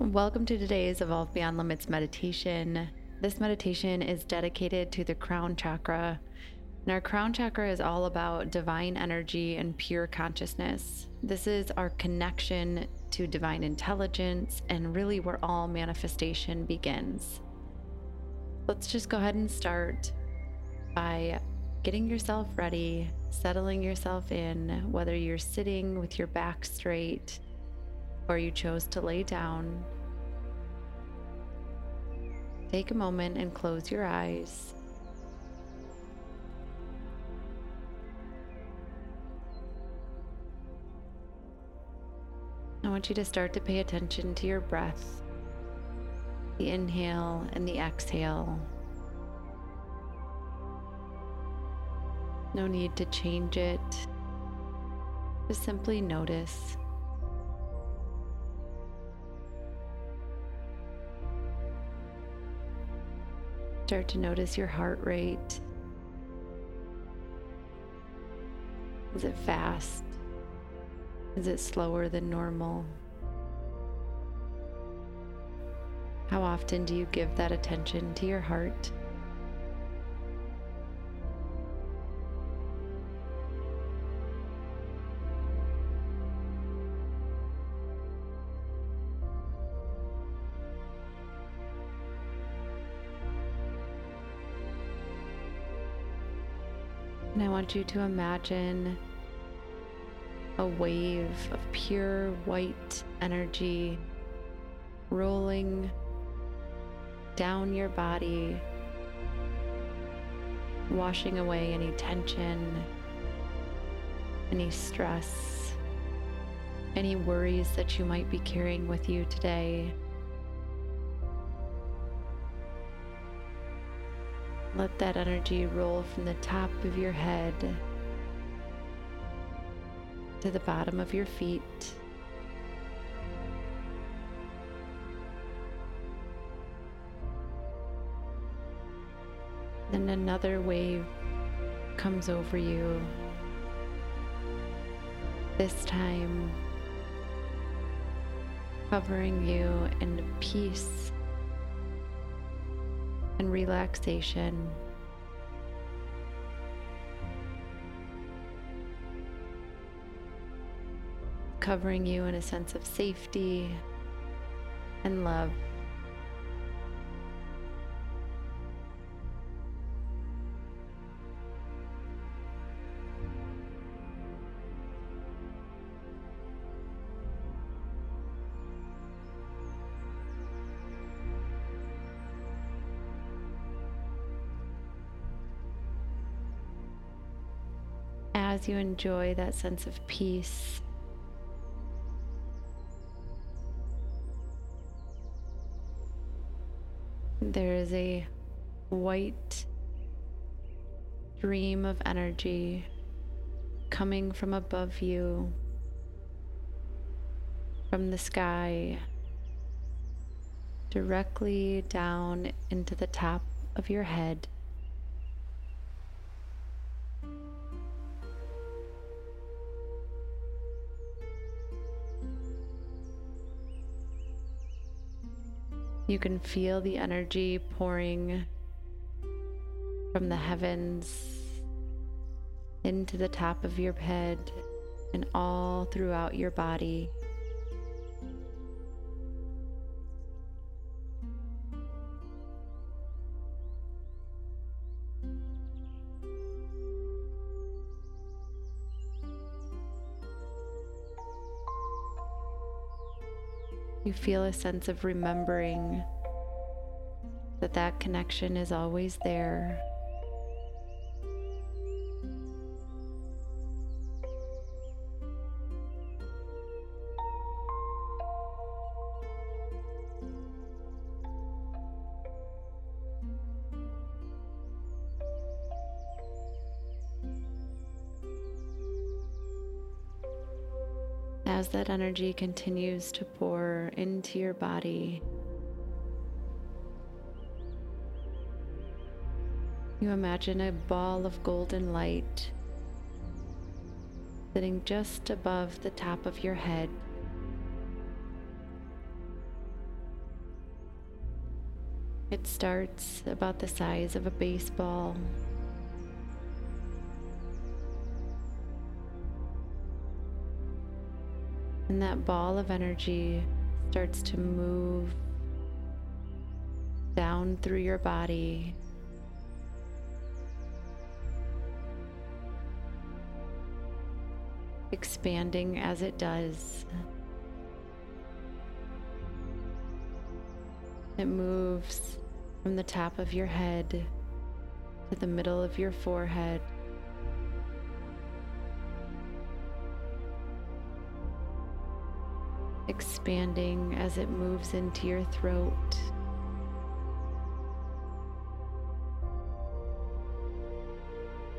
Welcome to today's Evolve Beyond Limits meditation. This meditation is dedicated to the crown chakra. And our crown chakra is all about divine energy and pure consciousness. This is our connection to divine intelligence and really where all manifestation begins. Let's just go ahead and start by getting yourself ready, settling yourself in, whether you're sitting with your back straight or you chose to lay down, take a moment and close your eyes. I want you to start to pay attention to your breath, the inhale and the exhale. No need to change it. Just simply notice. Start to notice your heart rate. Is it fast? Is it slower than normal? How often do you give that attention to your heart? And I want you to imagine a wave of pure white energy rolling down your body, washing away any tension, any stress, any worries that you might be carrying with you today. Let that energy roll from the top of your head to the bottom of your feet. Then another wave comes over you. This time, covering you in peace and relaxation. Covering you in a sense of safety and love. As you enjoy that sense of peace. There is a white stream of energy coming from above you, from the sky, directly down into the top of your head. You can feel the energy pouring from the heavens into the top of your head and all throughout your body. You feel a sense of remembering that that connection is always there. As that energy continues to pour into your body, you imagine a ball of golden light sitting just above the top of your head. It starts about the size of a baseball. And that ball of energy starts to move down through your body. Expanding as it does. It moves from the top of your head to the middle of your forehead. Expanding as it moves into your throat.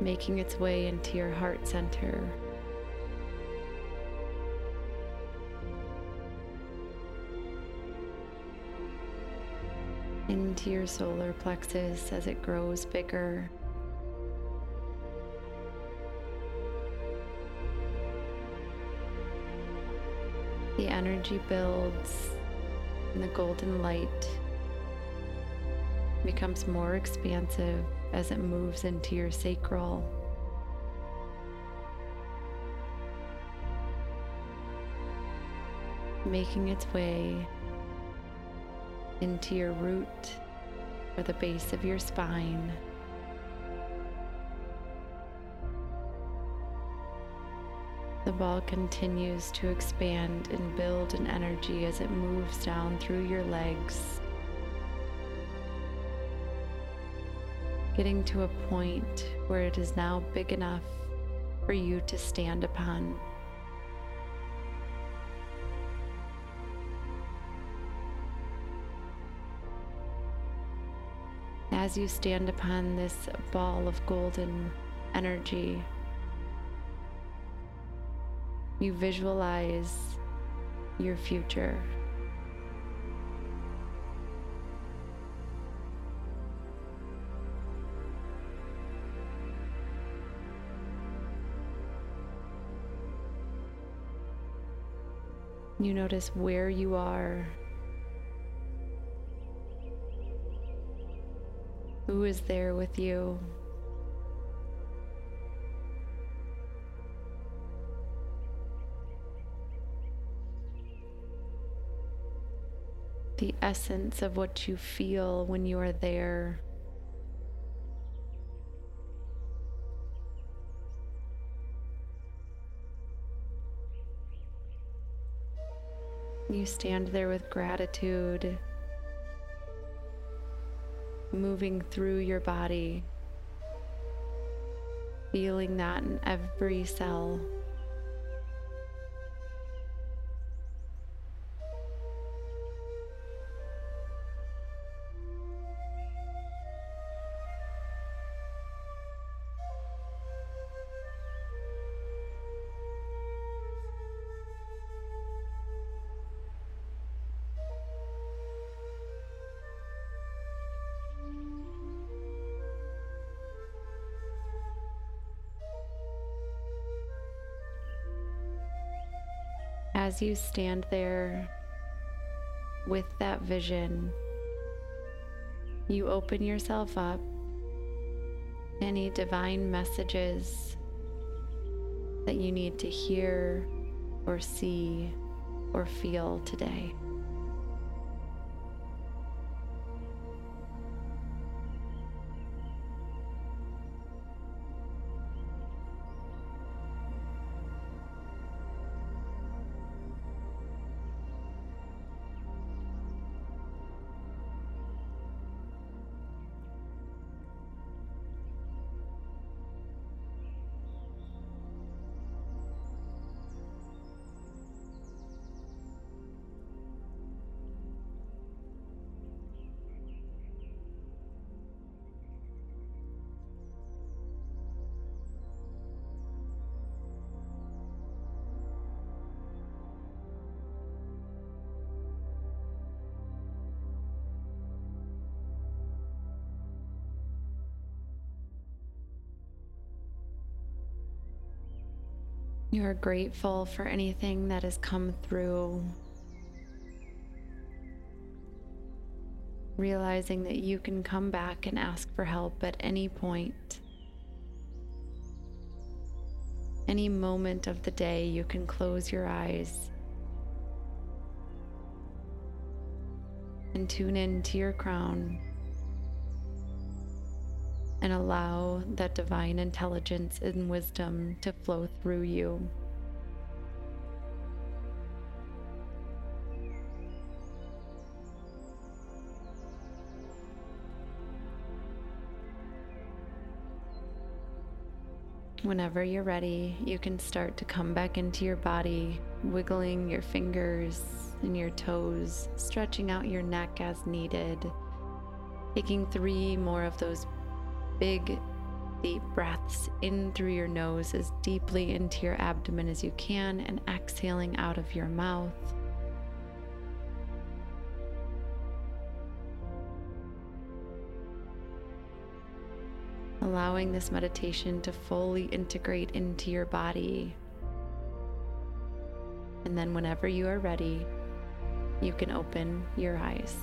Making its way into your heart center. into your solar plexus as it grows bigger. The energy builds and the golden light becomes more expansive as it moves into your sacral. Making its way into your root or the base of your spine. The ball continues to expand and build in energy as it moves down through your legs, getting to a point where it is now big enough for you to stand upon. as you stand upon this ball of golden energy, you visualize your future. You notice where you are Who is there with you? The essence of what you feel when you are there. You stand there with gratitude moving through your body, feeling that in every cell. As you stand there with that vision, you open yourself up any divine messages that you need to hear or see or feel today. You are grateful for anything that has come through. realizing that you can come back and ask for help at any point. Any moment of the day, you can close your eyes and tune in to your crown and allow that divine intelligence and wisdom to flow through you. Whenever you're ready, you can start to come back into your body, wiggling your fingers and your toes, stretching out your neck as needed. Taking three more of those big, deep breaths in through your nose as deeply into your abdomen as you can, and exhaling out of your mouth. allowing this meditation to fully integrate into your body. And then, whenever you are ready, you can open your eyes.